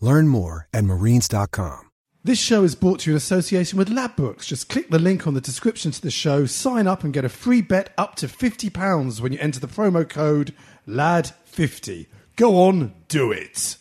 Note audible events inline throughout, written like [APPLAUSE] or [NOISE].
Learn more at marines.com. This show is brought to you in association with Ladbrokes. Just click the link on the description to the show, sign up, and get a free bet up to £50 when you enter the promo code LAD50. Go on, do it.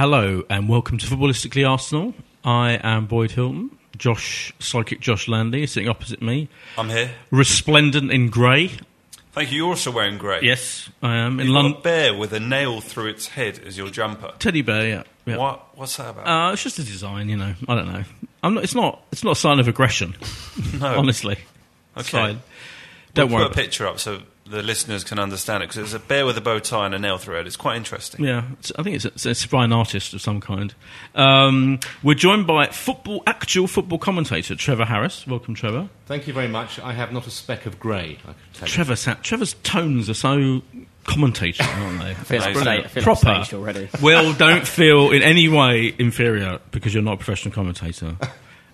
Hello and welcome to Footballistically Arsenal. I am Boyd Hilton. Josh, psychic Josh Landy, is sitting opposite me, I'm here. resplendent in grey. Thank you. You're also wearing grey. Yes, I am in You've got London. a bear with a nail through its head as your jumper. Teddy bear, yeah. yeah. What? What's that about? Uh, it's just a design, you know. I don't know. I'm not. It's not. It's not a sign of aggression. [LAUGHS] no. [LAUGHS] Honestly, it's Okay. fine. Don't we'll worry. Put a picture up so the listeners can understand it because it's a bear with a bow tie and a nail through it. It's quite interesting. Yeah, it's, I think it's a, it's a spine artist of some kind. Um, we're joined by football, actual football commentator Trevor Harris. Welcome, Trevor. Thank you very much. I have not a speck of grey. I can tell you. Trevor, sa- Trevor's tones are so commentator, aren't they? [LAUGHS] feel like Brilliant. sta- I feel Proper. staged already. [LAUGHS] Will, don't feel in any way inferior because you're not a professional commentator. [LAUGHS]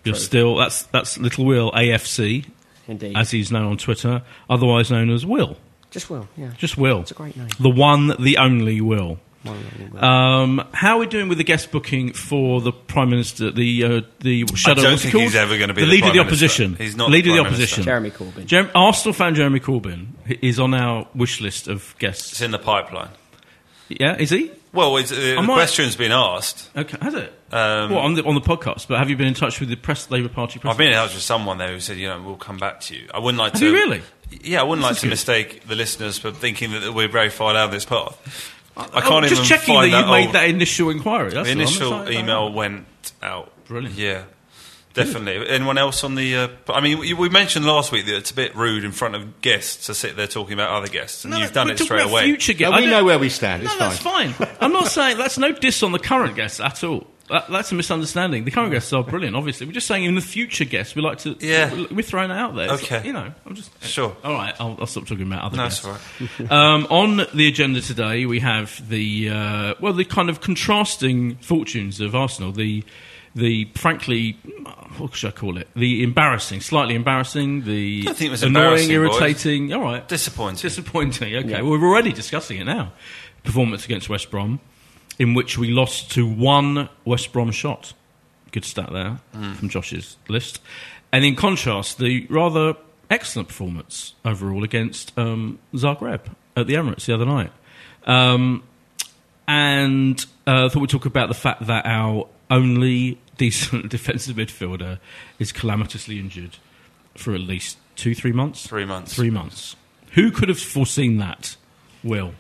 You're still that's that's Little Will AFC, Indeed. as he's known on Twitter, otherwise known as Will. Just Will, yeah. Just Will. It's a great name. The one, the only Will. One and only Will. Um, how are we doing with the guest booking for the Prime Minister, the uh, the shadow? I don't what's it think he's called? ever going to be the the leader of the Prime Minister. opposition. He's not leader the of the Prime Minister. opposition. Jeremy Corbyn. Jerem- Arsenal fan Jeremy Corbyn is on our wish list of guests. It's in the pipeline. Yeah, is he? Well, it's, uh, the might- question's been asked. Okay, has it? Um, well, on the on the podcast. But have you been in touch with the press Labour Party? Press I've been in touch with someone there who said, you know, we'll come back to you. I wouldn't like Have to. you really? Yeah, I wouldn't like to good. mistake the listeners for thinking that we're very far down this path. I can't just even checking find that you made old- that initial inquiry. That's The all. I'm initial excited about email went out. Brilliant. Yeah, definitely. Anyone else on the? Uh, I mean, we, we mentioned last week that it's a bit rude in front of guests to sit there talking about other guests, and No, you've done we're it talking straight about away. Future guests. No, I we don't- know where we stand. It's no, that's fine. I'm not saying that's no diss on the current guests at all. That, that's a misunderstanding. The current guests are brilliant. Obviously, we're just saying in the future guests we like to. Yeah. we're, we're throwing it out there. It's- Okay. you know, I'm just Sure. All right, I'll, I'll stop talking about other No, guests. that's all right. [LAUGHS] Um, on the agenda today, we have the uh, well, the kind of contrasting fortunes of Arsenal. The the frankly, what should I call it? The embarrassing, slightly embarrassing. The I don't think it was annoying, embarrassing, Boyd. irritating. All right, Disappointing. disappointing. Okay, well, we're already discussing it now. Performance against West Brom, in which we lost to one West Brom shot. Good stat there from Josh's list. And in contrast, the rather excellent performance overall against um, Zagreb at the Emirates the other night. Um, and uh, I thought we'd talk about the fact that our only [LAUGHS] decent defensive midfielder is calamitously injured for at least two, three months. Three months. Three months. Who could have foreseen that? Will.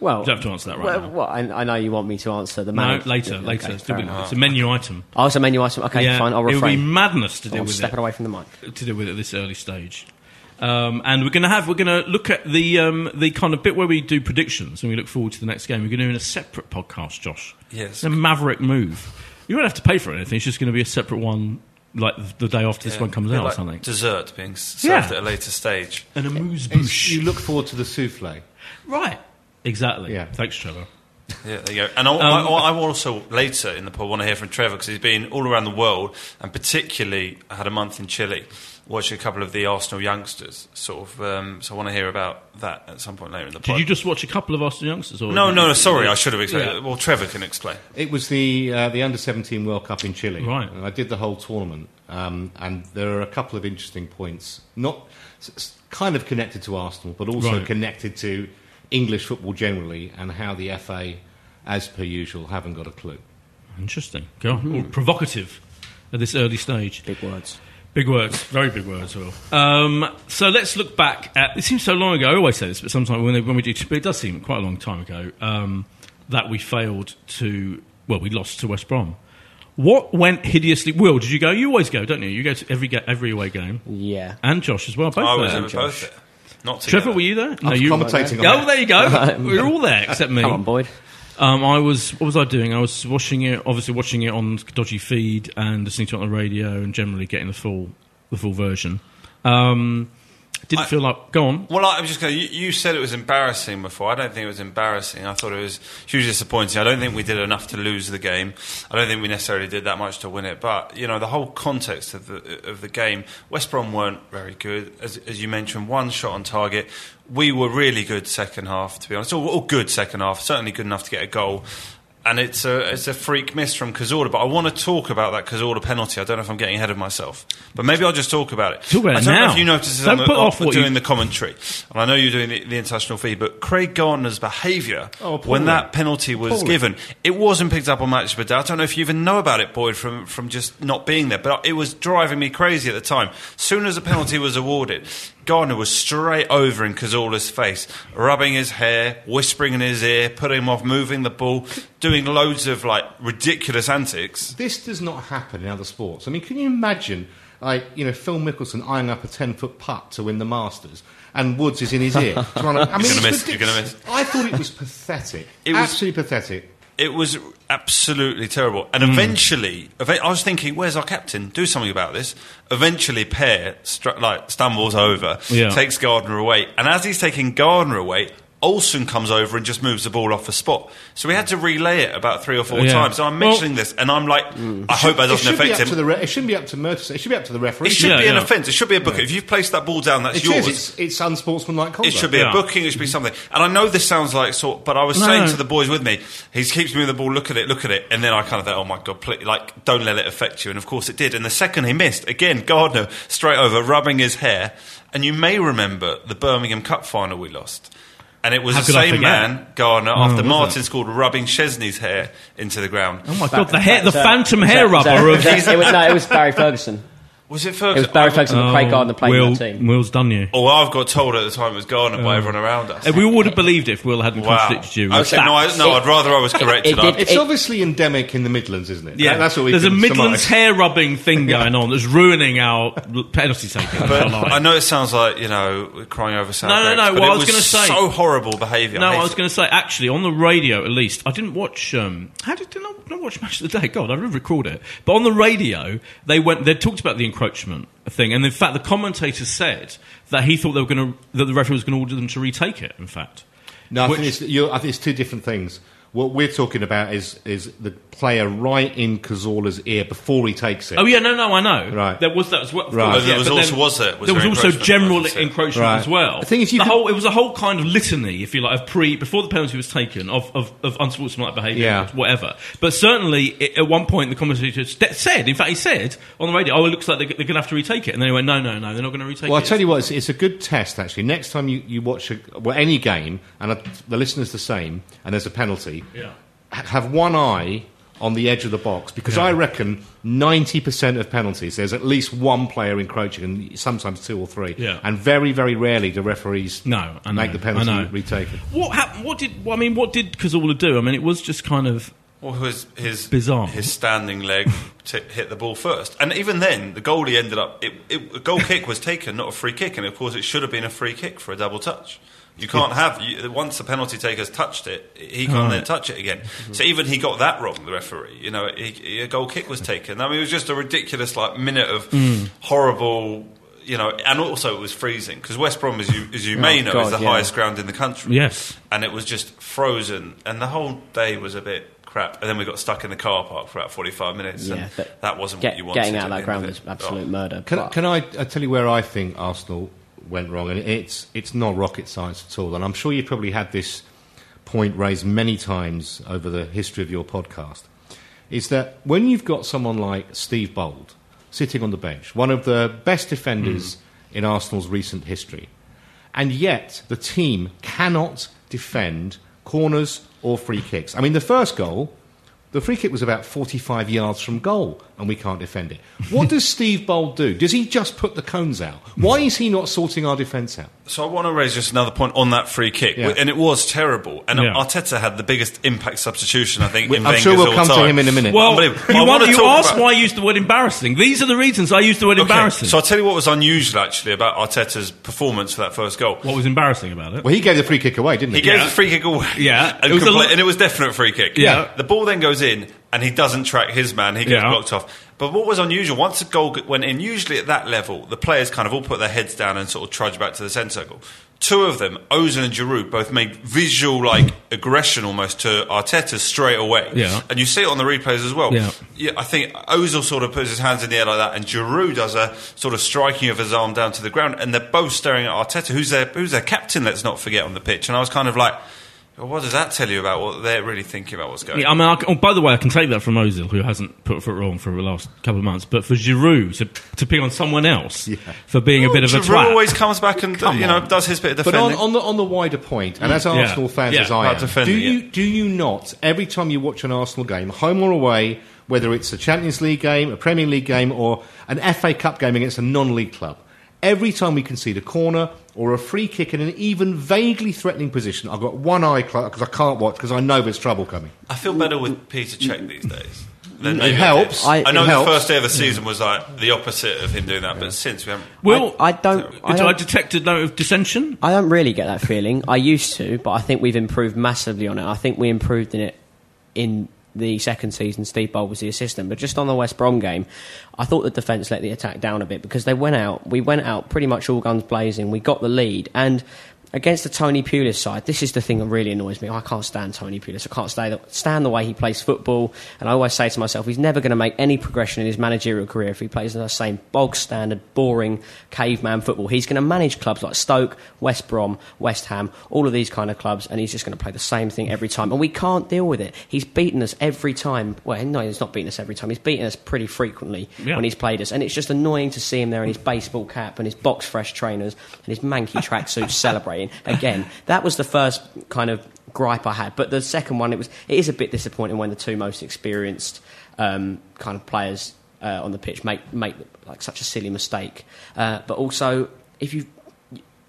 Well, You don't have to answer that right well, now. well, I, I know you want me to answer the No, man. later, Yeah, later. okay, It's, still be- it's a menu item. Oh, it's a menu item. Okay, yeah, fine. I'll refrain. it would be madness to deal I'll with step it. it away from the mic. to deal with it at this early stage. Um, and we're going to have we're going to look at the um, the kind of bit where we do predictions and we look forward to the next game. We're going to do in a separate podcast, Josh. Yes. it's a maverick move. You won't have to pay for anything. It's just going to be a separate one, like the day after this Yeah. one comes Bit out or something. Dessert being served Yeah. at a later stage. And a moose It's- bouche. you look forward to the souffle. right? Exactly. Yeah. Thanks, Trevor. Yeah, there you go. And I, Um, I, I will also later in the pod want to hear from Trevor because he's been all around the world, and particularly I had a month in Chile watching a couple of the Arsenal youngsters. Sort of. Um, so I want to hear about that at some point later in the Did you just watch a couple of Arsenal youngsters? Or no, no, no. Sorry, I should have explained. Yeah. Well, Trevor can explain. It was the uh, the under seventeen World Cup in Chile. Right. And I did the whole tournament, um, and there are a couple of interesting points, not s- s- kind of connected to Arsenal, but also Right. connected to English football generally, and how the FA, as per usual, haven't got a clue. Interesting. Go on. Or provocative at this early stage. Big words. Big words, very big words, Will. Um, so let's look back at. It seems so long ago. I always say this, but sometimes when, when we do, but it does seem quite a long time ago um, that we failed to. Well, we lost to West Brom. What went hideously? Will, did you go? You always go, don't you? You go to every ga- every away game, Yeah. and Josh as well. Both I was there. in both there. Not Trevor, were you there? I was you commentating on Oh, it. there you go. [LAUGHS] we were all there except me. Come on, Boyd. Um, I was. What was I doing? I was watching it. Obviously, watching it on dodgy feed and listening to it on the radio, and generally getting the full, the full version. Um, didn't I- feel like. Go on. Well, I'm just going. You, you said it was embarrassing before. I don't think it was embarrassing. I thought it was hugely disappointing. I don't think we did enough to lose the game. I don't think we necessarily did that much to win it. But you know, the whole context of the of the game, West Brom weren't very good, as, as you mentioned. One shot on target. We were really good second half, to be honest. All, all good second half. Certainly good enough to get a goal. And it's a it's a freak miss from Cazorla, but I want to talk about that Cazorla penalty. I don't know if I'm getting ahead of myself, but maybe I'll just talk about it. Talk about I don't know now. if you noticed Don't on the- put off on- what you- doing the commentary, and I know you're doing the, the international feed, but Craig Gardner's behaviour Oh, when that penalty was Appalling. given, it wasn't picked up on Match of the Day. I don't know if you even know about it, Boyd, from, from just not being there, but it was driving me crazy at the time. Soon as the penalty was awarded, Gardner was straight over in Cazorla's face, rubbing his hair, whispering in his ear, putting him off, moving the ball, doing loads of like ridiculous antics. This does not happen in other sports. I mean, can you imagine, like, you know, Phil Mickelson eyeing up a 10 foot putt to win the Masters and Woods is in his ear? [LAUGHS] trying to, I mean, You're gonna it's miss, you're gonna ridiculous. miss. I thought it was pathetic. It was- Absolutely pathetic. It was absolutely terrible. And Hmm. eventually, eve- I was thinking, where's our captain? Do something about this. Eventually, Pear str- like stumbles over, Yeah. takes Gardner away, and as he's taking Gardner away. Olsson comes over and just moves the ball off the spot. So we had to relay it about three or four Yeah. times. So I'm Well- mentioning this, and I'm like, I hope that It doesn't affect up the him. re- it shouldn't be up to Mertesacker. It should be up to the referee. It should Yeah, be an offence. It should be a booking. If you've placed that ball down, that's It yours. It's, it's unsportsmanlike conduct. It should be Yeah. a booking. It should be something. And I know this sounds like sort, but I was No, saying no. to the boys with me, he keeps moving the ball. Look at it, look at it, and then I kind of thought, oh my god, please, like don't let it affect you. And of course it did. And the second he missed, again Gardner straight over, rubbing his hair. And you may remember the Birmingham Cup final we lost. And it was How the same man, Gardner, Oh, after was Martin it? scored, rubbing Szczesny's hair into the ground. Oh my god, the hair, the that- phantom was hair rubber of. it was, no, it was Barry Ferguson. Was it It Ferguson? was Barry I got- Ferguson and Craig Gardner playing Will, that team. Will's done you. Oh, I've got told at the time it was Gardner by everyone around us. Uh, we all would have believed it if Will hadn't Wow. contradicted you. Okay, no, I, no, I'd rather I was corrected. it did- I- It's It- obviously endemic in the Midlands, isn't it? Yeah, That- that's what we There's a can Midlands surmise. hair rubbing thing [LAUGHS] going on that's ruining our l- penalty taking. But our life. I know it sounds like you know we're crying over sour No, no, grapes, no, But what it I was gonna say- so horrible behaviour. No, I hate was going to say actually on the radio at least. I didn't watch. Um, how did did I not watch Match of the Day? God, I didn't record it. But on the radio, they went. They talked about the encroachment thing, and in fact, the commentator said that he thought they were going to that the referee was going to order them to retake it. In fact, No, I Which- think, it's, you're, I think it's two different things. What we're talking about is is the player right in Cazorla's ear before he takes it. Oh yeah, no, no, I know. Right. there was that as well. Right. there yeah, was also- was there- was there was also general encroachment Right. as well. The thing is you the can- whole it was a whole kind of litany, if you like, of pre before the penalty was taken of of, of unsportsmanlike behaviour, Yeah. whatever. But certainly it, at one point the commentator said, in fact, he said on the radio, "Oh, it looks like they're, they're going to have to retake it," and then he went, "No, no, no, they're not going to retake Well, it." Well, I tell you what, it's, it's a good test actually. Next time you, you watch a, well, any game, and uh, the listener's the same, and there's a penalty, Yeah. have one eye on the edge of the box because I reckon 90% of penalties, there's at least one player encroaching, and sometimes two or three. Yeah. And very, very rarely do referees No, I know, make the penalty I know. retaken. What happened? What did? I mean, what did Cazorla do? I mean, it was just kind of Or his his Bizarre. his standing leg [LAUGHS] t- hit the ball first, and even then, the goalie ended up. It, it, a goal kick was taken, not a free kick, and of course, it should have been a free kick for a double touch. You can't have you, once the penalty taker's touched it, he can't then touch it again. Mm-hmm. So even he got that wrong. The referee, you know, he, he- a goal kick was taken. I mean, it was just a ridiculous like minute of mm. horrible. You know, and also it was freezing because West Brom, as you as you may oh, know, is the yeah. highest ground in the country yes. and it was just frozen, and the whole day was a bit crap. And then we got stuck in the car park for about forty-five minutes, Yeah, and but that wasn't Get- what you wanted. getting out of that ground was absolute Oh. murder. Can, can I, I tell you where I think Arsenal went wrong? And it's, it's not rocket science at all. And I'm sure you've probably had this point raised many times over the history of your podcast. Is that when you've got someone like Steve Bould sitting on the bench, one of the best defenders hmm. in Arsenal's recent history, and yet the team cannot defend corners or free kicks. I mean, the first goal, the free kick was about 45 yards from goal, and we can't defend it. What does Steve Bould do? Does he just put the cones out? Why is he not sorting our defence out? So I want to raise just another point on that free kick, Yeah. and it was terrible. And Yeah. Arteta had the biggest impact substitution, I think. In I'm sure we'll come to him in a minute. Well, you, I want, you asked about- why I used the word embarrassing. These are the reasons I used the word Okay, embarrassing. so I'll tell you what was unusual actually about Arteta's performance for that first goal. what was embarrassing about it? Well, he gave the free kick away, didn't he? He gave Yeah. the free kick away. Yeah. [LAUGHS] and It was a lo- and it was definite free kick. Yeah. The ball then goes in, and he doesn't track his man. He gets Yeah. blocked off. But what was unusual, once a goal went in, usually at that level, the players kind of all put their heads down and sort of trudge back to the centre circle. Two of them, Ozil and Giroud, both made visual like aggression almost to Arteta straight away. Yeah. And you see it on the replays as well. Yeah. Yeah, I think Ozil sort of puts his hands in the air like that, and Giroud does a sort of striking of his arm down to the ground, and they're both staring at Arteta, who's their who's their captain. Let's not forget on the pitch. And I was kind of like, well, what does that tell you about what they're really thinking about what's going Yeah, I on? mean, I c oh, by the way, I can take that from Ozil, who hasn't put a foot wrong for the last couple of months. But for Giroud to, to pick on someone else for being a bit of a Giroud twat, always comes back and Come you know does his bit of But defending. on, on, the, on the wider point, and as Arsenal fans Yeah. as I About am, do you, it. do you not, every time you watch an Arsenal game, home or away, whether it's a Champions League game, a Premier League game, or an FA Cup game against a non league club, every time we concede a corner or a free kick in an even vaguely threatening position, I've got one eye closed because I can't watch because I know there's trouble coming. I feel better with Peter Cech these days. Than It helps. I- I, know the helps. first day of the season was like the opposite of him doing that, but since we haven't. Well, I, I don't. I I, don't detected note of dissension. I don't really get that feeling. I used to, but I think we've improved massively on it. I think we improved in it in the second season. Steve Bould was the assistant, but just on the West Brom game, I thought the defence let the attack down a bit because they went out. We went out pretty much all guns blazing. We got the lead and. Against the Tony Pulis side, this is the thing that really annoys me. I can't stand Tony Pulis. I can't stay the, stand the way he plays football. And I always say to myself, he's never going to make any progression in his managerial career if he plays in the same bog standard, boring, caveman football. He's going to manage clubs like Stoke, West Brom, West Ham, all of these kind of clubs, and he's just going to play the same thing every time. And we can't deal with it. He's beaten us every time. Well, no, he's not beaten us every time. He's beaten us pretty frequently Yeah. when he's played us. And it's just annoying to see him there in his baseball cap and his box fresh trainers and his manky tracksuits [LAUGHS] celebrating. [LAUGHS] Again, that was the first kind of gripe I had. But the second one, it was it is a bit disappointing when the two most experienced um, kind of players uh, on the pitch make make like such a silly mistake. Uh, but also, if you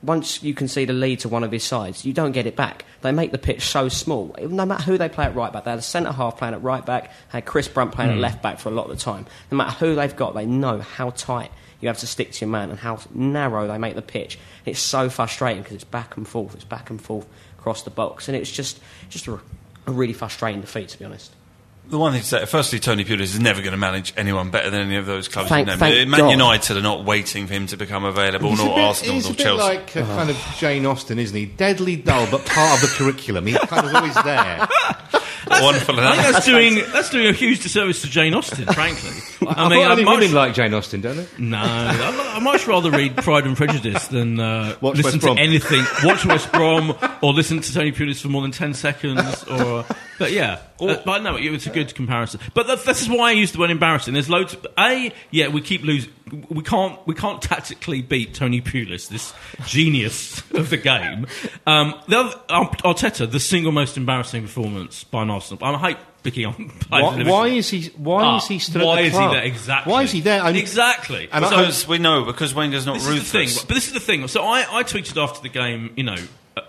once you concede a lead to one of his sides, you don't get it back. They make the pitch so small. No matter who they play at right back, they had a centre half playing at right back, had Chris Brunt playing at left back for a lot of the time. No matter who they've got, they know how tight you have to stick to your man and how narrow they make the pitch. It's so frustrating because it's back and forth, it's back and forth across the box, and it's just just a, a really frustrating defeat, to be honest. The one thing to say, firstly, Tony Pulis is never going to manage anyone better than any of those clubs Thank- you thank Man God. United are not waiting for him to become available, He's a nor bit, Arsenal, he's nor a bit Chelsea. like a kind of Jane Austen, isn't he? Deadly dull, but part of the curriculum. He's kind of always there. [LAUGHS] Wonderful I think that's doing that's doing a huge disservice to Jane Austen, frankly. I, I mean, I only much, women like Jane Austen, don't they? no, I I much rather read Pride and Prejudice than uh, Watch listen West to Brom. anything. Watch West Brom or listen to Tony Pulis for more than ten seconds. Or, but yeah, uh, but no, it's a good comparison. But that, this is why I used the word embarrassing. There's loads. Of, a, yeah, we keep losing. We can't we can't tactically beat Tony Pulis, this genius of the game. Um, the other, Arteta, the single most embarrassing performance by an Arsenal. I hate picking on. [LAUGHS] Why, why is he? Why Ah, is he still why is he there? Exactly. Why is he there? And- exactly. And So- we know because Wenger's not this ruthless. thing, but this is the thing. So I, I tweeted after the game, you know, uh,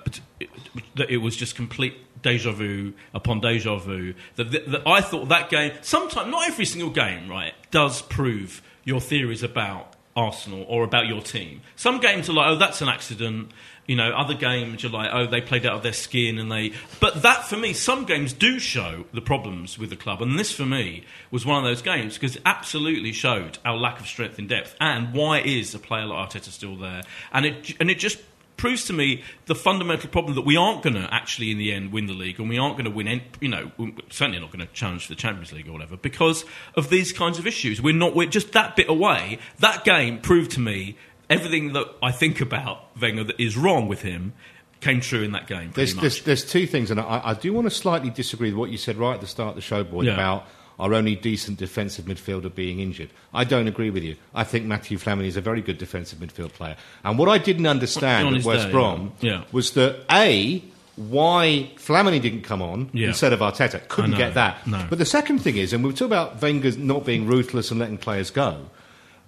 that it was just complete deja vu upon deja vu. That, that, that I thought that game, sometimes not every single game, right, does prove your theories about Arsenal or about your team. Some games are like, oh, that's an accident. You know, other games you're like, oh, they played out of their skin and they. But that for me, some games do show the problems with the club, and this for me was one of those games because it absolutely showed our lack of strength in depth and why is a player like Arteta still there, and it and it just proves to me the fundamental problem that we aren't going to actually in the end win the league and we aren't going to win any, you know we're certainly not going to challenge for the Champions League or whatever because of these kinds of issues we're not we're just that bit away that game proved to me everything that I think about Wenger that is wrong with him came true in that game There's, much. there's, there's two things, and I, I do want to slightly disagree with what you said right at the start of the show, Boyd, Yeah. about our only decent defensive midfielder being injured. I don't agree with you. I think Matthew Flamini is a very good defensive midfield player. And what I didn't understand at West day, Brom yeah. Was that, A, why Flamini didn't come on Yeah. instead of Arteta. Couldn't get that. no. But the second thing is, and we were talking about Wenger not being ruthless and letting players go.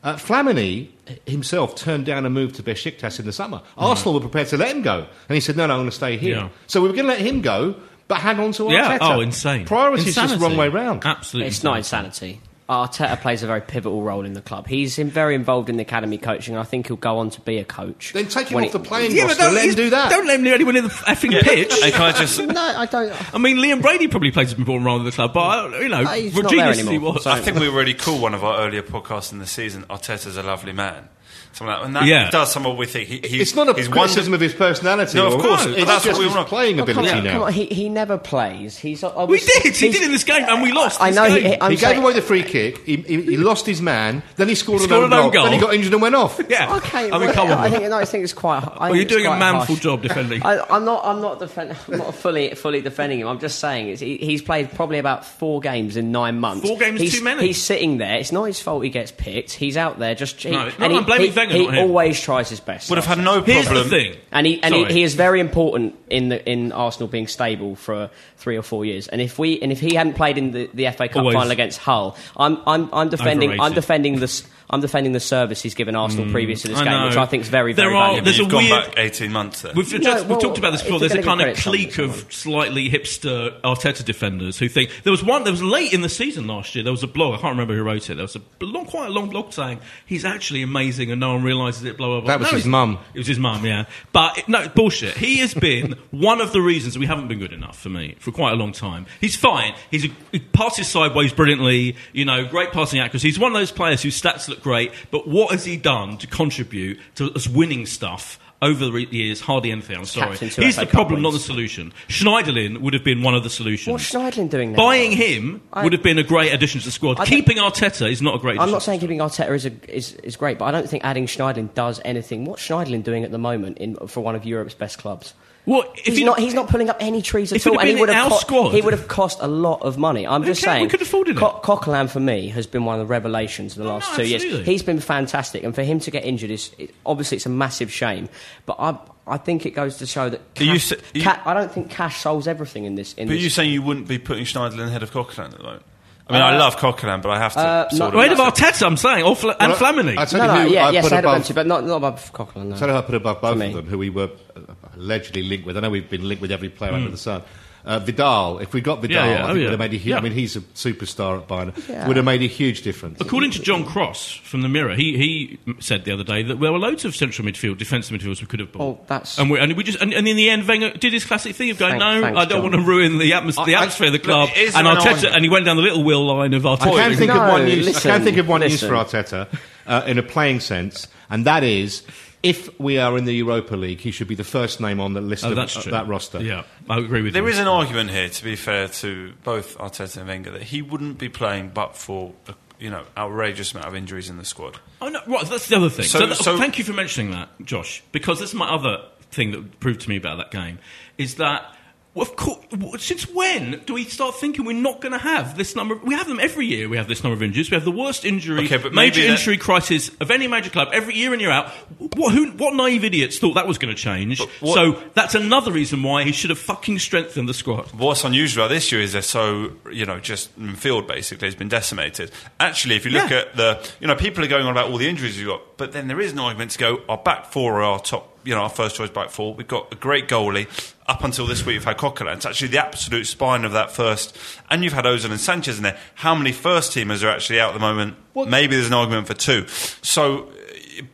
Uh, Flamini himself turned down a move to Besiktas in the summer. Arsenal were prepared to let him go, and he said, "No, no, I'm going to stay here." Yeah. So we were going to let him go, but hang on to Arteta. yeah oh insane Priorities just Insanity. the wrong way round. absolutely It's not insanity. Arteta plays a very pivotal role in the club. He's in, very involved in the academy coaching, and I think he'll go on to be a coach. Then take him When off he- the playing yeah, roster. don't, Let him do that. don't let him near anyone in the effing pitch Hey, can I just? [LAUGHS] No, I don't. I mean, Liam Brady probably plays an important role in the club, but uh, you know, he's not there genius he anymore, was. so- I think we were already call one of our earlier podcasts in the season. Arteta's a lovely man. Something like that. And that Yeah. does some of what we think. He, he's, It's not a he's criticism wonder- of his personality. No, of or- course, It's but that's just what we his want. playing come ability on, now. come on, he, he never plays. He's We did. He did in this game, and we uh, lost. I this know. game. He, I'm he saying- gave away the free kick. He, he, he lost his man. Then he scored, Scored an an own own goal. Then he got injured and went off. [LAUGHS] yeah. Okay, I mean, well, come on. I think, no, I think it's quite. I well, you're doing a manful harsh. job defending. [LAUGHS] I, I'm not. I'm not defend, I'm not fully fully defending him. I'm just saying it's, he, he's played probably about four games in nine months. Four games he's, too many. He's sitting there. It's not his fault. He gets picked. He's out there just. He, No, no, he, I'm blaming he, Wenger, he always tries his best. Would have had no Here's problem. the thing. And he and he, he is very important in the in Arsenal being stable for three or four years. And if we and if he hadn't played in the, the FA Cup Always. final against Hull, I'm I'm, I'm defending I'm defending this I'm defending the service he's given Arsenal mm, previous to this I game, know. which I think is very There very are- valuable. there's a You've gone weird- back 18 months there. We've, just, well, we've talked about this before. There's a kind of clique to someone. of slightly hipster Arteta defenders who think there was one. There was late in the season last year. There was a blog. I can't remember who wrote it. There was a long, quite a long blog saying he's actually amazing and no one realizes it. Blah blah blah. That was No, his mum. It was his mum. Yeah, but it- no bullshit. He has been [LAUGHS] one of the reasons we haven't been good enough for me for quite a long time. He's fine. He's a, he passes sideways brilliantly. You know, great passing accuracy. He's one of those players whose stats look great, but what has he done to contribute to us winning stuff? Over the years, hardly anything. I'm sorry. He's the problem, not the solution. Schneiderlin would have been one of the solutions. What's Schneiderlin doing now? Buying him I- would have been a great addition to the squad. Keeping Arteta is not a great. I'm not saying keeping Arteta is, a, is is great, but I don't think adding Schneiderlin does anything. What's Schneiderlin doing at the moment in, for one of Europe's best clubs? Well, if He's he- not. He's not pulling up any trees at all, and he would have co- squad- he would have cost a lot of money. I'm just Okay, we saying. could have afforded it. Co- Coquelin for me has been one of the revelations in the Oh, last no, two years. He's been fantastic, and for him to get injured is it, obviously it's a massive shame. But I I think it goes to show that Are you cash, you- ca- I don't think cash solves everything in this. In But this. you're saying you wouldn't be putting Schneiderlin ahead of Coquelin at the moment? I mean, I love Coquelin, but I have to uh, sort no- of. Ahead of Arteta, I'm saying, or Fla- and Flamini. I tell no, you no, who yeah, I yes, put I had above, but not not above Coquelin. No. tell you who I put above both me. of them, who we were uh, allegedly linked with. I know we've been linked with every player Hmm. under the sun. Uh, Vidal, if we got Vidal, Yeah, yeah, I oh, yeah. would have made a huge. Yeah. I mean, he's a superstar at Bayern. Yeah. Would have made a huge difference. According to John Cross from the Mirror, he, he said the other day that there were loads of central midfield, defensive midfielders we could have bought. Oh, that's- and we, and we just and, and in the end, Wenger did his classic thing of going, Thank- "No, thanks, I don't John. want to ruin the, atmos- the I- I- atmosphere of the club." is And there an Arteta, argument? and he went down the little wheel line of I Arteta. can think No, of one use. I listen, can think of one use listen. for Arteta uh, in a playing sense, and that is if we are in the Europa League, he should be the first name on the list Oh, of that's uh, true. that roster. Yeah, I agree with There you. There is an argument here, to be fair to both Arteta and Wenger, that he wouldn't be playing but for a you know outrageous amount of injuries in the squad. Oh, no, right, that's the other thing. So- So, th- so- thank you for mentioning that, Josh, because that's my other thing that proved to me about that game is that. Well, of course, since when do we start thinking we're not going to have this number? We have them every year. We have this number of injuries. We have the worst injury, Okay, but major that- injury crisis of any major club every year in year out. What, who, what naive idiots thought that was going to change? what- so that's another reason why he should have fucking strengthened the squad. What's unusual about this year is they're so, you know, just field basically has been decimated. Actually, if you look Yeah. at the, you know, people are going on about all the injuries we've got, but then there is an argument to go, our back four are our top, you know, our first choice back four. We've got a great goalie. Up until this week, you've had Coquelin. It's actually the absolute spine of that first. And you've had Ozil and Sanchez in there. How many first teamers are actually out at the moment? Maybe there's an argument for two. So,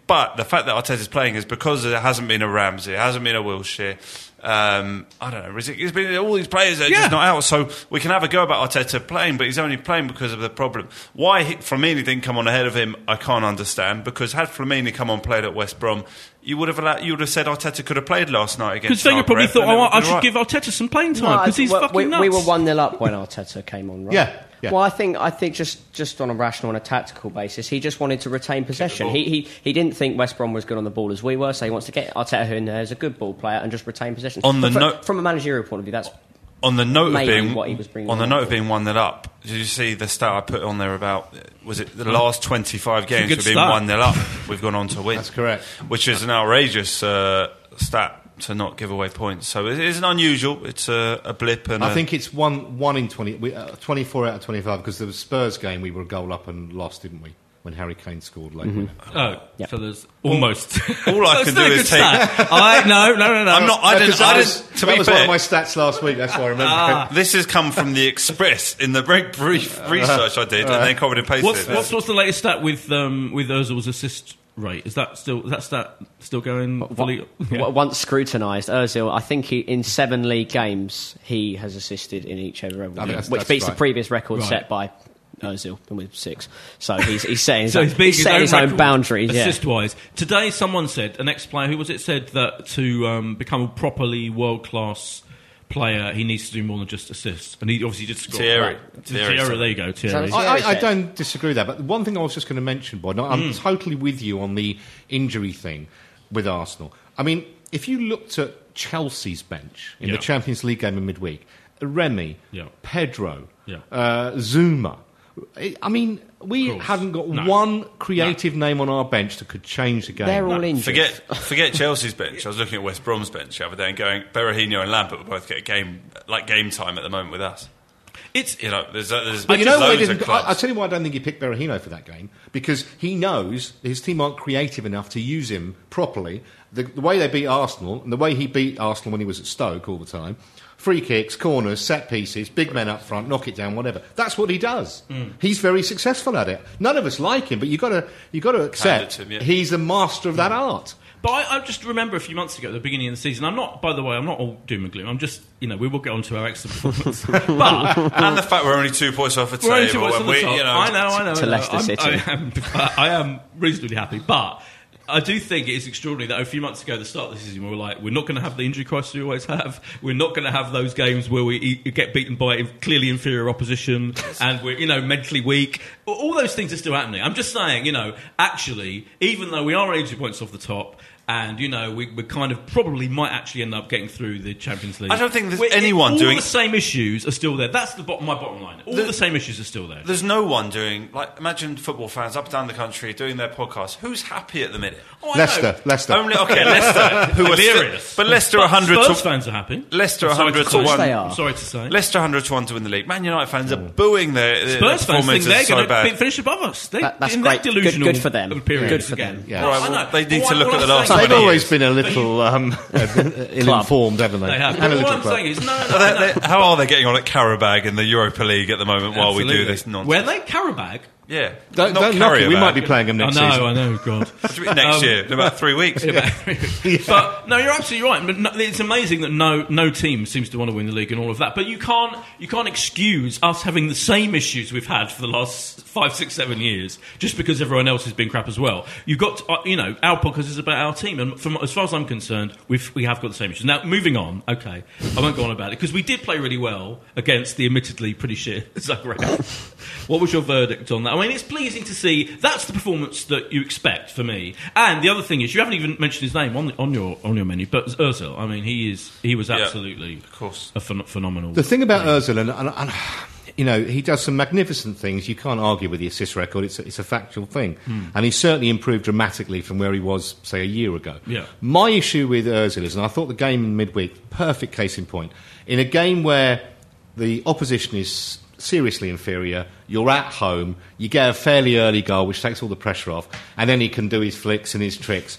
but the fact that Arteta's playing is because there hasn't been a Ramsey, it hasn't been a Wilshere. Um, I don't know. It's been all these players that are Yeah. just not out. So we can have a go about Arteta playing, but he's only playing because of the problem. Why he, Flamini didn't come on ahead of him, I can't understand. Because had Flamini come on played at West Brom, you would have allowed, you would have said Arteta could have played last night Because against. Wenger probably thought, oh, I should been give. Arteta some playing time I because he's think- fucking we, nuts. we were one 0 up when Arteta came on, right? Yeah, yeah. Well, I think I think just, just on a rational and a tactical basis, he just wanted to retain possession. He, he he didn't think West Brom was good on the ball as we were, so he wants to get Arteta in there as a good ball player and just retain possession. On the But fro- note- from a managerial point of view, that's on the note of being what he was bringing on the note of being one that up. Did you see the stat I put on there about was it the last twenty five games good we've been one 0 up? [LAUGHS] We've gone on to win. That's correct. Which is an outrageous uh, stat to not give away points. So it isn't unusual. It's a, a blip and I a- think it's one one in 20, we, uh, 24 out of 25 because the Spurs game we were a goal up and lost, didn't we? When Harry Kane scored late. winner. Oh, Yep. so there's almost. [LAUGHS] all I That's can do is take- [LAUGHS] I no no no no. I'm not. I No, didn't. 'cause that I was, didn't. To that be was fair, one of my stats last week. That's why I remember. Ah. [LAUGHS] this has come from the Express in the very brief research I did, and then copied and pasted What's, it. what's what's the latest stat with um, with Ozil's assist rate? Is that still is that stat still going fully? w- once scrutinised. Ozil, I think he, in seven league games he has assisted in each ever, I think that's- which that's beats the right. previous record Right. set by Ozil with six. So he's he's setting his, So own, he's beating setting his own record boundaries. Yeah. assist wise. Today, someone said an ex-player who was it said that to um, become a properly world class player, he needs to do more than just assists, and he obviously just score. Thierry. Right. Thierry Thierry, there you go, Thierry. So- I, I, I don't disagree with that, but one thing I was just going to mention, Boyd, I'm Mm. totally with you on the injury thing with Arsenal. I mean, if you looked at Chelsea's bench in Yeah. the Champions League game in midweek, Remy, Yeah. Pedro, Yeah. uh, Zouma. I- I mean, we course. haven't got No. one creative name on our bench that could change the game. They're all injured. Forget, forget Chelsea's bench. I was looking at West Brom's bench the other day and going, Berahino and Lambert will both get a game like game time at the moment with us. It's You know, there's, uh, there's But you know why he loads of didn't? I, clubs. I'll tell you why I don't think he picked Berahino for that game because he knows his team aren't creative enough to use him properly. The, the way they beat Arsenal and the way he beat Arsenal when he was at Stoke all the time, free kicks, corners, set pieces, big men up front, knock it down, whatever. That's what he does. Hmm. He's very successful at it. None of us like him, but you got to you got to accept to him, yeah. he's a master of that art. But I, I just remember a few months ago, at the beginning of the season. I'm not, by the way, I'm not all doom and gloom. I'm just, you know, we will get on to our excellent performance. [LAUGHS] but and the fact we're only two points off a we're only table. two points and on the we, top. you know, I know, I know. to I know. Leicester I'm- City. I am, I am reasonably happy, but. I do think it is extraordinary that a few months ago, at the start of the season, we were like, we're not going to have the injury crisis we always have. We're not going to have those games where we get beaten by clearly inferior opposition and we're, you know, mentally weak. All those things are still happening. I'm just saying, you know, actually, even though we are 80 points off the top, and you know we, we kind of probably might actually end up getting through the Champions League. I don't think there's We're- anyone all doing- the same issues are still there. That's the bottom, my bottom line. All the, same issues are still there. There's no one doing like imagine football fans up and down the country doing their podcast. Who's happy at the minute? Oh, Leicester, know. Leicester. Only okay, Leicester, [LAUGHS] who are Hilarious. still, but Leicester 100 Spurs to fans are happy. Leicester I'm 100 to to one. they are. I'm sorry to say. Leicester 100 to 1 to win the league. Man United fans are booing their, their Spurs fans think performances they're so going to finish above us. They, That- that's in great. That Good- delusional good for them. Period Good for again. them. Yeah. Right, I well, know. they need to look at the last saying They've always years. been a little um, [LAUGHS] ill-informed, haven't they? They have. And a little what I'm club. saying is, no, no, Are no, they- they- how are they getting on at Qarabag in the Europa League at the moment while we do Absolutely. this nonsense? Where they Qarabag? Yeah. Don't, Not don't knock it. We might be playing them next I know, season. I know, God. What do you mean next Um, year? In about three weeks. [LAUGHS] But no, you're absolutely right. But no, it's amazing that no no team seems to want to win the league and all of that. But you can't you can't excuse us having the same issues we've had for the last five, six, seven years just because everyone else has been crap as well. You've got to, uh, you know our podcast is about our team, and from as far as I'm concerned, we've we have got the same issues. Now moving on, okay, I won't go on about it because we did play really well against the admittedly pretty shit [LAUGHS] Zagreb. What was your verdict on that? I mean, it's pleasing to see. That's the performance that you expect for me. And the other thing is, you haven't even mentioned his name on, the, on your on your menu, but Özil. I mean, he is he was Yeah, absolutely, of course. a phen- phenomenal. The thing about Ozil, and, and, and you know, he does some magnificent things. You can't argue with the assist record. It's a, it's a factual thing, hmm. and he's certainly improved dramatically from where he was, say, a year ago. Yeah. My issue with Ozil is, and I thought the game in midweek, perfect case in point. In a game where the opposition is seriously inferior, you're at home, you get a fairly early goal, which takes all the pressure off, and then he can do his flicks and his tricks.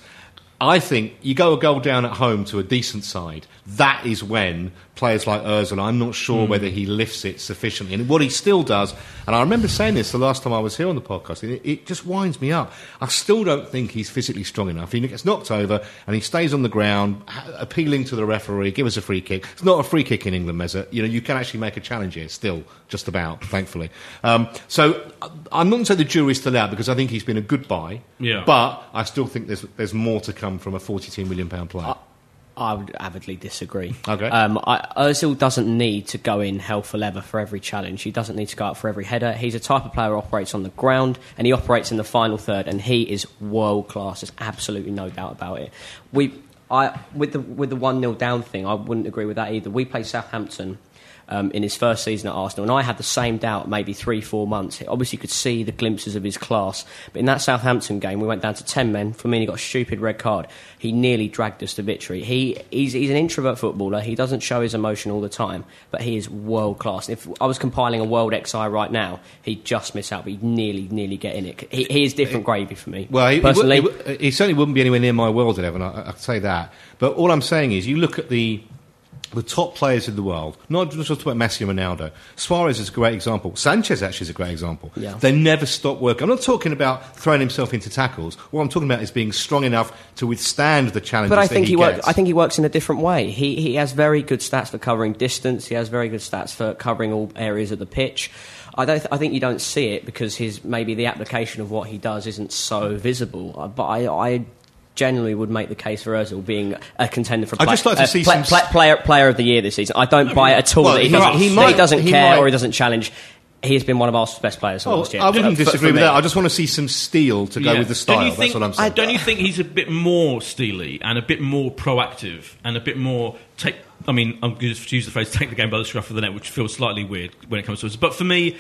I think you go a goal down at home to a decent side. That is when players like Ozil, I'm not sure whether he lifts it sufficiently. And what he still does, and I remember saying this the last time I was here on the podcast, it, it just winds me up. I still don't think he's physically strong enough. He gets knocked over and he stays on the ground, appealing to the referee, give us a free kick. It's not a free kick in England, Mesut. You know, you can actually make a challenge here, still, just about, thankfully. Um, so I- I'm not going to say the jury's still out because I think he's been a good buy. Yeah. But I still think there's there's more to come from a 42 million pound player. I would avidly disagree. Okay. Um, I, Ozil doesn't need to go in hell for leather for every challenge. He doesn't need to go out for every header. He's a type of player who operates on the ground and he operates in the final third, and he is world class. There's absolutely no doubt about it. We, I, with the with the one 0 down thing, I wouldn't agree with that either. We played Southampton. Um, in his first season at Arsenal, and I had the same doubt maybe three, four months. Obviously, you could see the glimpses of his class, but in that Southampton game, we went down to ten men. For me, he got a stupid red card. He nearly dragged us to victory. He, he's, he's an introvert footballer. He doesn't show his emotion all the time, but he is world class. If I was compiling a world XI right now, he'd just miss out, but he'd nearly, nearly get in it. He, he is different gravy for me. Well, he, he, personally, he, he certainly wouldn't be anywhere near my world eleven. I, I'd say that. But all I'm saying is, you look at the the top players in the world. Not just about Messi and Ronaldo. Suarez is a great example. Sanchez actually is a great example. Yeah. They never stop working. I'm not talking about throwing himself into tackles. What I'm talking about is being strong enough to withstand the challenges. But I think he, he, works. I think he works in a different way. He he has very good stats for covering distance. He has very good stats for covering all areas of the pitch. I don't. I think you don't see it because his maybe the application of what he does isn't so visible. Uh, But I. I Generally, would make the case for Özil being a contender for I'd just like to uh, see play- some- play- player player of the year this season. I don't buy it at all Well, that he he doesn't, might- he might- he doesn't he care might- or he doesn't challenge. He has been one of Arsenal's best players Oh, last year. I wouldn't For- for disagree with that. I just want to see some steel to go Yeah. with the Don't style. you That's what I'm saying. Don't you think he's a bit more steely and a bit more proactive and a bit more take? I mean, I'm going to use the phrase "take the game by the scruff of the neck," which feels slightly weird when it comes to us. But for me,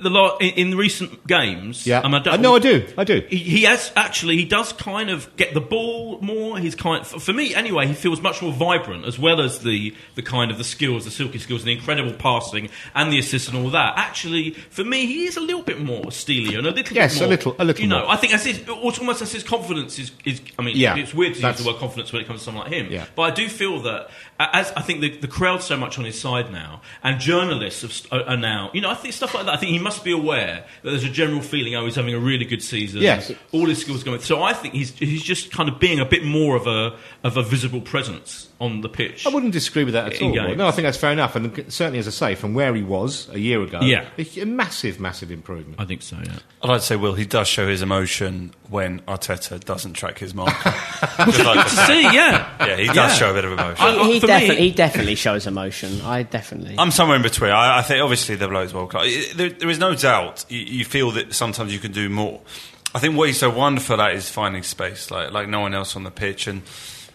the lot in, in recent games, Yeah. I don't- Uh, no, I do. I do. He, he has actually he does kind of get the ball more. He's kind for for me anyway. He feels much more vibrant as well as the the kind of the skills, the silky skills, and the incredible passing and the assist and all that. Actually, for me, he is a little bit more steely and a little Yes, bit a little- a little You know, more. I think as his, almost as his confidence is. is I mean, Yeah, it's weird to use that's- the word confidence when it comes to someone like him. Yeah. But I do feel that as I think the, the crowd's so much on his side now, and journalists have, are, are now, you know, I think stuff like that. I think he must be aware that there's a general feeling, oh, he's having a really good season. Yes. all his skills going. So I think he's he's just kind of being a bit more of a of a visible presence on the pitch. I wouldn't disagree with that at all. games. No, I think that's fair enough. And certainly, as I say, from where he was a year ago, Yeah. a, a massive, massive improvement. I think so. Yeah. I'd like to say, Will, he does show his emotion when Arteta doesn't track his marker. [LAUGHS] Just like to. See, yeah, Yeah, he does Yeah. show a bit of emotion. I- He, he, defi- me- he definitely shows emotion. I definitely. I'm somewhere in between. I, I think obviously the bloke's world class. I- There, there is no doubt you, you feel that sometimes you can do more. I think what he's so wonderful at is finding space, like like no one else on the pitch, and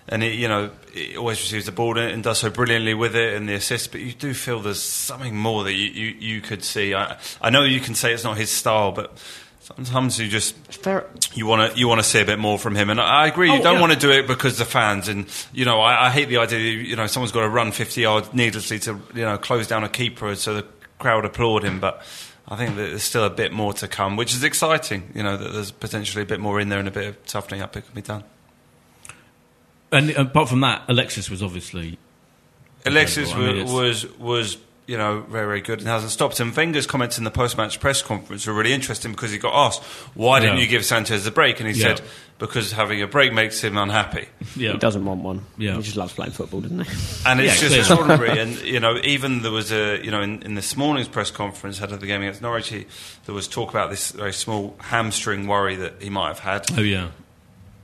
and he, you know he always receives the ball and, and does so brilliantly with it and the assist. But you do feel there's something more that you, you, you could see. I, I know you can say it's not his style, but sometimes you just Fair- you want to you want to see a bit more from him, and I agree. You Oh, don't yeah. want to do it because the fans, and you know, I, I hate the idea. that, You know, someone's got to run fifty yards needlessly to you know close down a keeper so the crowd applaud him. But I think that there's still a bit more to come, which is exciting. You know, that there's potentially a bit more in there and a bit of toughening up that can be done. And apart from that, Alexis was obviously Alexis I mean, was was you know very very good and hasn't stopped him. Wenger's comments in the post match press conference were really interesting because he got asked why didn't Yeah. you give Sanchez a break, and he Yeah. said because having a break makes him unhappy. yeah. He doesn't want one. Yeah. He just loves playing football, doesn't he? And it's Yeah, just extraordinary. And you know, even there was a you know in, in this morning's press conference ahead of the game against Norwich, he, there was talk about this very small hamstring worry that he might have had. Oh yeah.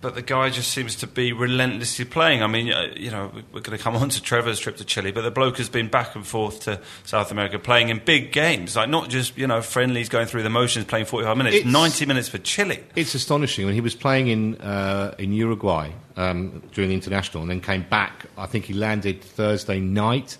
But the guy just seems to be relentlessly playing. I mean, uh, you know, we- we're going to come on to Trevor's trip to Chile, but the bloke has been back and forth to South America playing in big games, like not just you know friendlies going through the motions, playing 45 minutes, It's- 90 minutes for Chile. It's astonishing when he was playing in uh, in Uruguay um, during the international, and then came back. I think he landed Thursday night,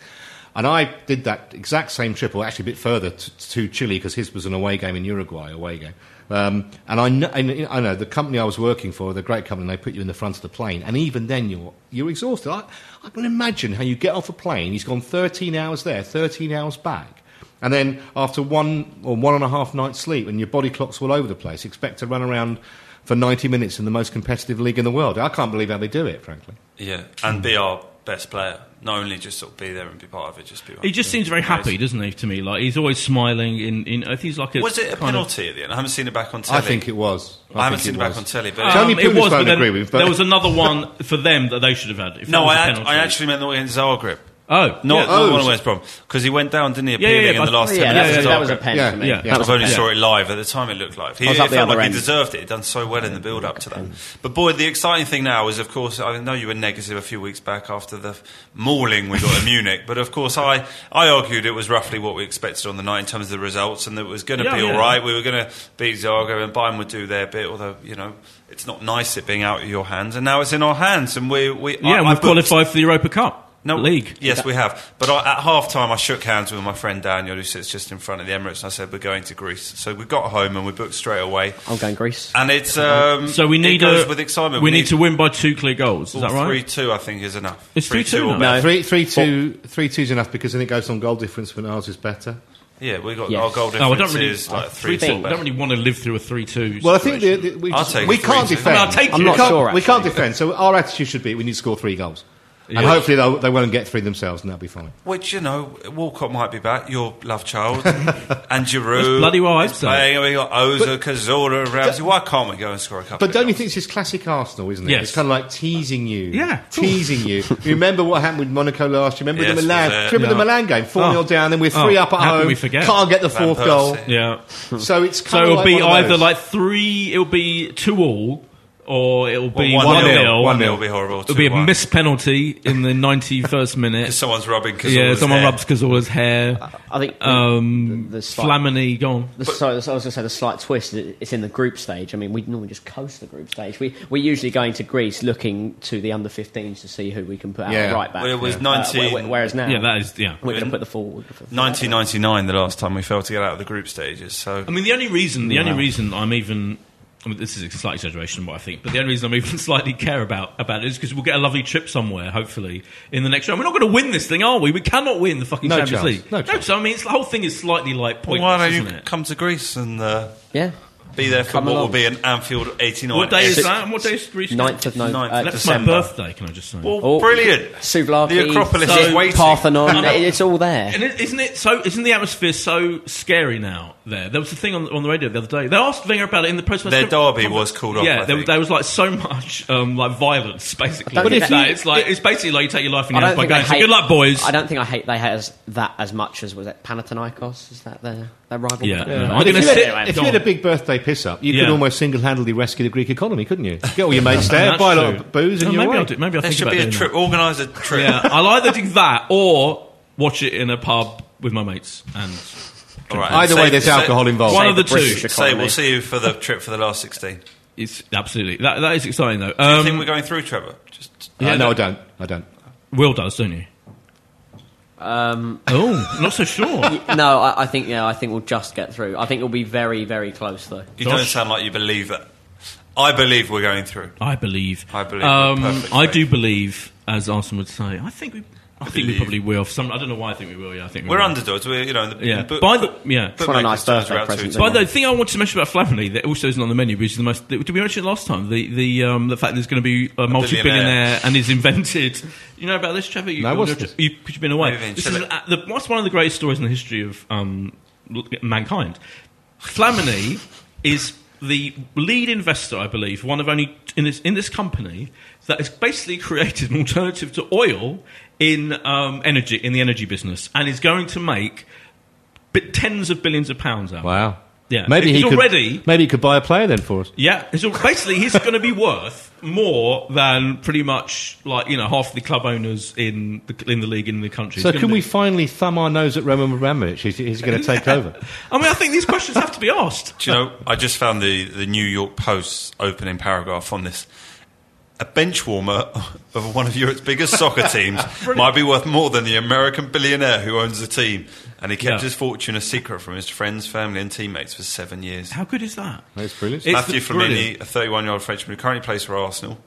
and I did that exact same trip, or actually a bit further to Chile because his was an away game in Uruguay, away game. Um, and I know, and I know the company I was working for, the great company, they put you in the front of the plane, and even then you're you're exhausted. I, I can imagine how you get off a plane. He's gone 13 hours there, 13 hours back. And then after one or one and a half nights sleep and your body clock's all over the place, expect to run around for 90 minutes in the most competitive league in the world. I can't believe how they do it, frankly. Yeah, and be our best player. Not only just sort of be there and be part of it, just be. He just seems very happy, doesn't he? To me, like he's always smiling. In, in I think he's like a Was it a kind of- penalty at the end? I haven't seen it back on telly. I think it was. I, haven't seen it, it back on telly, but It's only Um, it was, but then agree with, but- there was another one for them that they should have had. If no, that was I, a act- penalty. I actually meant the one against Zagreb. Oh, Not, yeah. not Oh, one of so- West Brom because he went down, didn't he? Yeah, yeah, Appealing yeah, in the last yeah, ten that minutes. was, of that was a pen Yeah, for me. yeah. That I've only pen. saw it live. At the time, it looked like he, I was it the felt other like he deserved it. He'd done so well in the build-up to that. But boy, the exciting thing now is, of course, I know you were negative a few weeks back after the mauling we got in [LAUGHS] Munich, but of course, I I argued it was roughly what we expected on the night in terms of the results, and that it was going to Yeah, be yeah. all right. We were going to beat Zagreb, and Bayern would do their bit. Although you know, it's not nice it being out of your hands, and now it's in our hands, and we we yeah, I, we've booked- qualified for the Europa Cup no, league. Yes, we have. But I, at half time, I shook hands with my friend Daniel, who sits just in front of the Emirates, and I said, We're going to Greece. So we got home and we booked straight away. I'm going Greece. And it's. Um, So we it need goes a, with excitement. We, need, to win by two clear goals. Is that right? 3 2, I think, is enough. It's 3-2 or now. better. No. Three, three, two, three, two's enough because then it goes on goal difference when ours is better. Yeah, we got Yes. our goal Oh, I difference don't really. is like I 3 think- 2. don't really want to live through a three-two. Well, I think the, the, we, just- we can't defend. I mean, I'll take I'm it. not we can't, sure, we can't defend. So our attitude should be we need to score three goals. Yeah. And hopefully they'll, they won't get three themselves and that'll be fine. Which, you know, Walcott might be back, your love child, and [LAUGHS] Giroud. That's bloody well I'd is playing, we got Oza, Cazorla, Ramsey. Why can't we go and score a couple But don't you think it's just classic Arsenal, isn't it? Yes. It's kind of like teasing you. Yeah. Teasing you. [LAUGHS] you remember what happened with Monaco last year? Remember Yes, the Milan? was it? Remember the Milan game? 4 0 Oh. down, then we're 3 Oh, up at how can home. we forget? Can't get the fourth goal. Yeah. So it's So kind it'll of be one either like three. It'll be two all, or it'll Well, be one one nil. nil. One nil will be horrible. It'll be a 2-1. missed penalty in the ninety-first [LAUGHS] minute. Someone's rubbing Cazorla's yeah, someone hair. rubs Cazorla's hair. I think the, Um, the, the slight, Flamini gone. the, sorry, I was going to say the slight twist. It's in the group stage. I mean, we normally just coast the group stage. We we're usually going to Greece looking to the under 15s to see who we can put out Yeah. right back. Well, it was Uh, 19 where- whereas now, Yeah, that is. Yeah. we're going to put the forward. 1999, the last time we failed to get out of the group stages. So I mean, the only reason, the only reason I'm even, I mean, this is a slight exaggeration, of what I think, but the only reason I'm even [LAUGHS] slightly care about about it is because we'll get a lovely trip somewhere, hopefully, in the next round. We're not going to win this thing, are we? We cannot win the fucking No Champions chance. League. No chance. so I mean, it's, the whole thing is slightly like pointless, why don't you isn't it? come to Greece and uh, Yeah. Be there for Come what will be an Anfield 89? What day is that? And what day is Greece? 9th of November. Ninth Uh, of That's December. my birthday. Can I just say? Well, Oh, brilliant. Souvlaki, The Acropolis So- is waiting. Parthenon. [LAUGHS] I it's all there. And it- isn't it so? Isn't the atmosphere so scary now? There, there was a thing on, on the radio the other day. They asked Wenger about it in the post. Their derby was called off, Yeah, I there, think. there was like so much um, like violence, basically. I But think if that- it's like it's basically like you take your life in I your don't hands by think they going. So hate, good luck, boys. I don't think I hate they hate as, that as much as was it Panathinaikos? Is that their, their rival? Yeah, I'm But if gonna you, sit- had, if you had a big birthday piss up, you could almost single handedly rescue the Greek economy, couldn't you? Get all your mates [LAUGHS] there, That's buy a lot of booze, and No, you're maybe away. I'll do, maybe I'll There think should about be a trip. Organise a trip. Yeah, I'll either do that or watch it in a pub with my mates and. All right. Either Say- way, there's say- alcohol involved. One of the the two. Say we'll see you for the trip for the last 16. It's absolutely that. That is exciting though. Do you Um, think we're going through, Trevor? Just Uh, Yeah, no, no. I don't. I don't. Will does, don't you? Um, Oh, not so sure. [LAUGHS] no, I, I think yeah, I think we'll just get through. I think it'll be very, very close though. you Josh? don't sound like you believe it. I believe we're going through. I believe. I believe Um, with perfect I do believe, as Arsenal would say. I think we. I think we probably will. Some, I don't know why I think we will. Yeah, I think we We're will. underdogs. We're you know the Yeah. in book- By the yeah. It's not a nice bookmakers' terms, birthday present, two- is By the thing I wanted to mention about Flamini that also isn't on the menu, which is the most. Did we mention it last time? The the um, the fact there's going to be a multi-billionaire and is invented. You know about this, Trevor? You, No, what's you're- this? You, you've been away. Moving This is uh, the, what's one of the greatest stories in the history of um, mankind. Flamini is the lead investor, I believe, one of only in this in this company that has basically [LAUGHS] created an alternative to oil in um, energy in the energy business, and is going to make tens of billions of pounds out. of it. Wow. Yeah. Maybe He's he could, already- Maybe he could buy a player then for us. Yeah, so basically he's going to be worth more than pretty much like you know half the club owners in the in the league in the country. So can gonna we finally thumb our nose at Roman Abramovich? Is, is he going to take over? [LAUGHS] I mean, I think these questions have to be asked. Do you know, I just found the, the New York Post's opening paragraph on this. A bench warmer [LAUGHS] of one of Europe's biggest soccer [LAUGHS] teams might be worth more than the American billionaire who owns the team. And he kept Yeah. his fortune a secret from his friends, family, and teammates for seven years. How good is that? That's brilliant. Mathieu the- Flamini, brilliant. a 31 year old Frenchman who currently plays for Arsenal,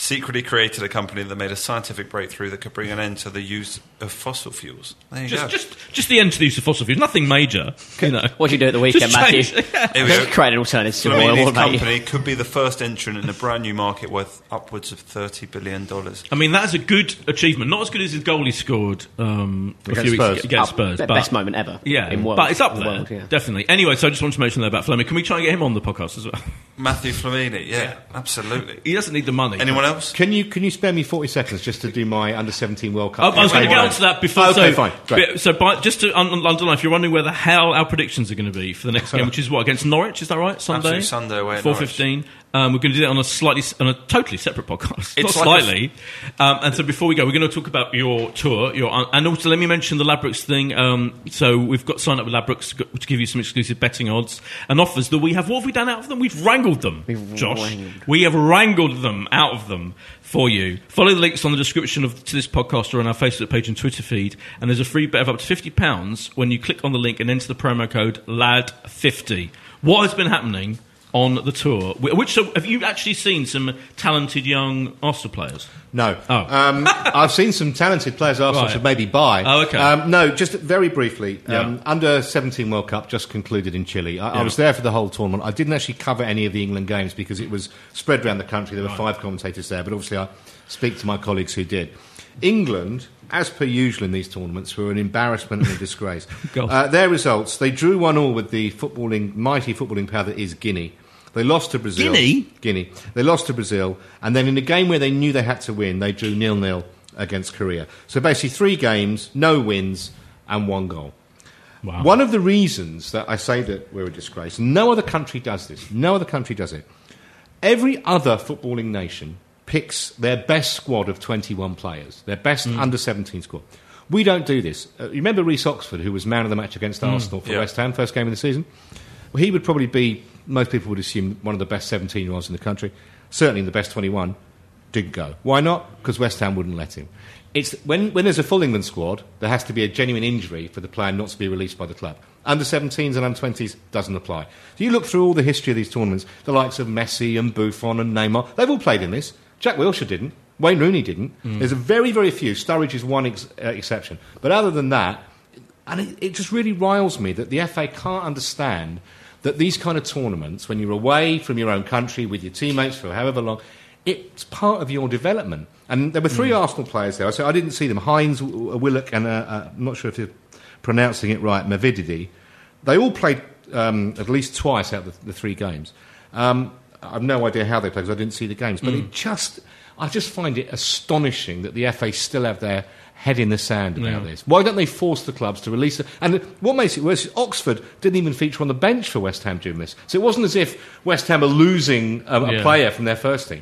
secretly created a company that made a scientific breakthrough that could bring an end to the use of fossil fuels. There you Just, go. just, just the end to the use of fossil fuels. Nothing major. You know. What do you do at the weekend, Just Mathieu? change- Yeah. Here we go. [LAUGHS] Create an alternative to oil, Flamini's what about company could be the first entrant in a brand new market worth upwards of $30 billion. I mean, that is a good achievement. Not as good as his goal he scored um, a Against few weeks Spurs. ago against Up- Spurs. the but- best moment ever Yeah, in world- but it's up the there, world, yeah. definitely. Anyway, so I just wanted to mention that about Fleming. Can we try and get him on the podcast as well? Mathieu Flamini, yeah, absolutely. He doesn't need the money. Anyone else? Can you can you spare me forty seconds just to do my under seventeen World Cup? I, I was going to get campaign? onto that before. Okay, so, fine. Great. So, by, just to un- un- underline, if you're wondering where the hell our predictions are going to be for the next game, [LAUGHS] which is what against Norwich, is that right? Sunday, Absolutely, Sunday away four fifteen. Um, we're going to do that on a slightly, on a totally separate podcast, It's not like a- slightly. um, and so, before we go, we're going to talk about your tour, your and also let me mention the Ladbrokes thing. Um, so we've got signed up with Ladbrokes to give you some exclusive betting odds and offers that we have. What have we done out of them? We've wrangled them, Josh. wrangled. We have wrangled them out of them for you. Follow the links on the description of to this podcast or on our Facebook page and Twitter feed. And there's a free bet of up to fifty pounds when you click on the link and enter the promo code LAD50. What has been happening on the tour? Which so have you actually seen some talented young Arsenal players? No. Oh. Um, [LAUGHS] I've seen some talented players Arsenal Right. should maybe buy. Oh, okay. Um, no, just very briefly. Yeah. Um, under 17 World Cup just concluded in Chile. I, I was there for the whole tournament. I didn't actually cover any of the England games because it was spread around the country. There were five commentators there, but obviously I speak to my colleagues who did. England, as per usual in these tournaments, were an embarrassment and a disgrace. [LAUGHS] Uh, their results, they drew one all with the footballing, mighty footballing power that is Guinea. They lost to Brazil. Guinea? Guinea. They lost to Brazil, and then in a game where they knew they had to win, they drew nil nil against Korea. So basically, three games, no wins, and one goal. Wow. One of the reasons that I say that we're a disgrace, no other country does this. No other country does it. Every other footballing nation picks their best squad of 21 players, their best under 17 squad. We don't do this. Uh, you remember Reece Oxford, who was man of the match against Arsenal for Yeah. West Ham, first game of the season? Well, he would probably be, most people would assume, one of the best 17 year olds in the country. Certainly the best 21. Didn't go. Why not? Because West Ham wouldn't let him. It's, when, when there's a full England squad, there has to be a genuine injury for the player not to be released by the club. Under 17s and under 20s doesn't apply. So you look through all the history of these tournaments, the likes of Messi and Buffon and Neymar, they've all played in this. Jack Wilshere didn't. Wayne Rooney didn't. There's a very, very few. Sturridge is one ex- uh, exception. But other than that, and it, it just really riles me that the FA can't understand that these kind of tournaments, when you're away from your own country with your teammates for however long, it's part of your development. And there were three Arsenal players there. So I didn't see them. Hinds, W- Willock, and uh, uh, I'm not sure if you're pronouncing it right, Mavididi. They all played um, at least twice out of the, the three games. Um, I have no idea how they played because I didn't see the games. But it just, I just find it astonishing that the FA still have their head in the sand about Yeah. this. Why don't they force the clubs to release it? And what makes it worse is Oxford didn't even feature on the bench for West Ham during this. So it wasn't as if West Ham are losing a, a Yeah. player from their first team.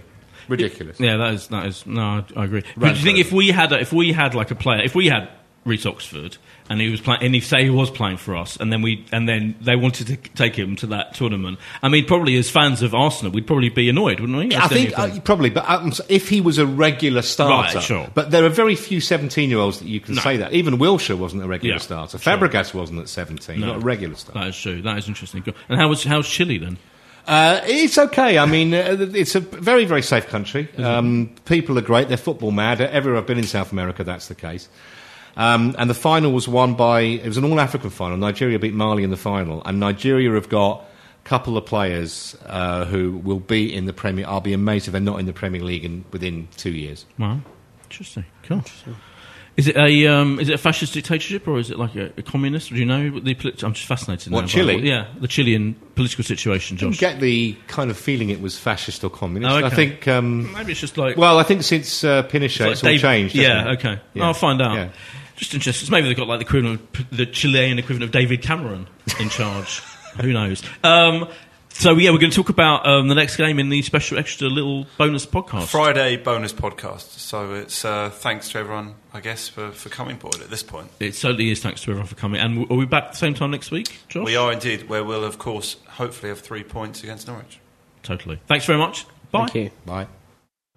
Ridiculous. Yeah, that is that is no, I, I agree. But do you think if we had a, if we had like a player, if we had Reece Oxford and he was playing, and he say he was playing for us, and then we and then they wanted to take him to that tournament, I mean, probably as fans of Arsenal, we'd probably be annoyed, wouldn't we? I That's the think uh, probably, but um, if he was a regular starter, Right, sure. But there are very few seventeen-year-olds that you can No. say that. Even Wilshere wasn't a regular Yeah, starter. sure. Fabregas wasn't at seventeen, No. not a regular starter. that is true. That is interesting. And how was how's Chile then? Uh, it's okay. I mean, uh, it's a very, very safe country. Um, people are great. They're football mad. Everywhere I've been in South America, that's the case. Um, and the final was won by, it was an all African final. Nigeria beat Mali in the final. And Nigeria have got a couple of players uh, who will be in the Premier. I'll be amazed if they're not in the Premier League in, within two years. Wow, interesting. Cool. Is it a um, is it a fascist dictatorship or is it like a, a communist? Do you know the? polit- I'm just fascinated. What, now by Chile? yeah, the Chilean political situation. I didn't get the kind of feeling it was fascist or communist. Oh, okay. I think, um, Maybe it's just like well, I think since uh, Pinochet, like it's all Dave- changed. Yeah, it? okay. Yeah. I'll find out. Yeah. Just interesting. Maybe they've got like the equivalent, of, the Chilean equivalent of David Cameron in charge [LAUGHS] Who knows? Um, so yeah, we're going to talk about um, the next game in the special extra little bonus podcast. Friday bonus podcast. So it's uh, thanks to everyone, I guess, for, for coming board at this point. It certainly is. Thanks to everyone for coming. And w- are we back at the same time next week, Josh? We are indeed, where we'll, of course, hopefully have three points against Norwich. Totally. Thanks very much. Bye. Thank you. Bye.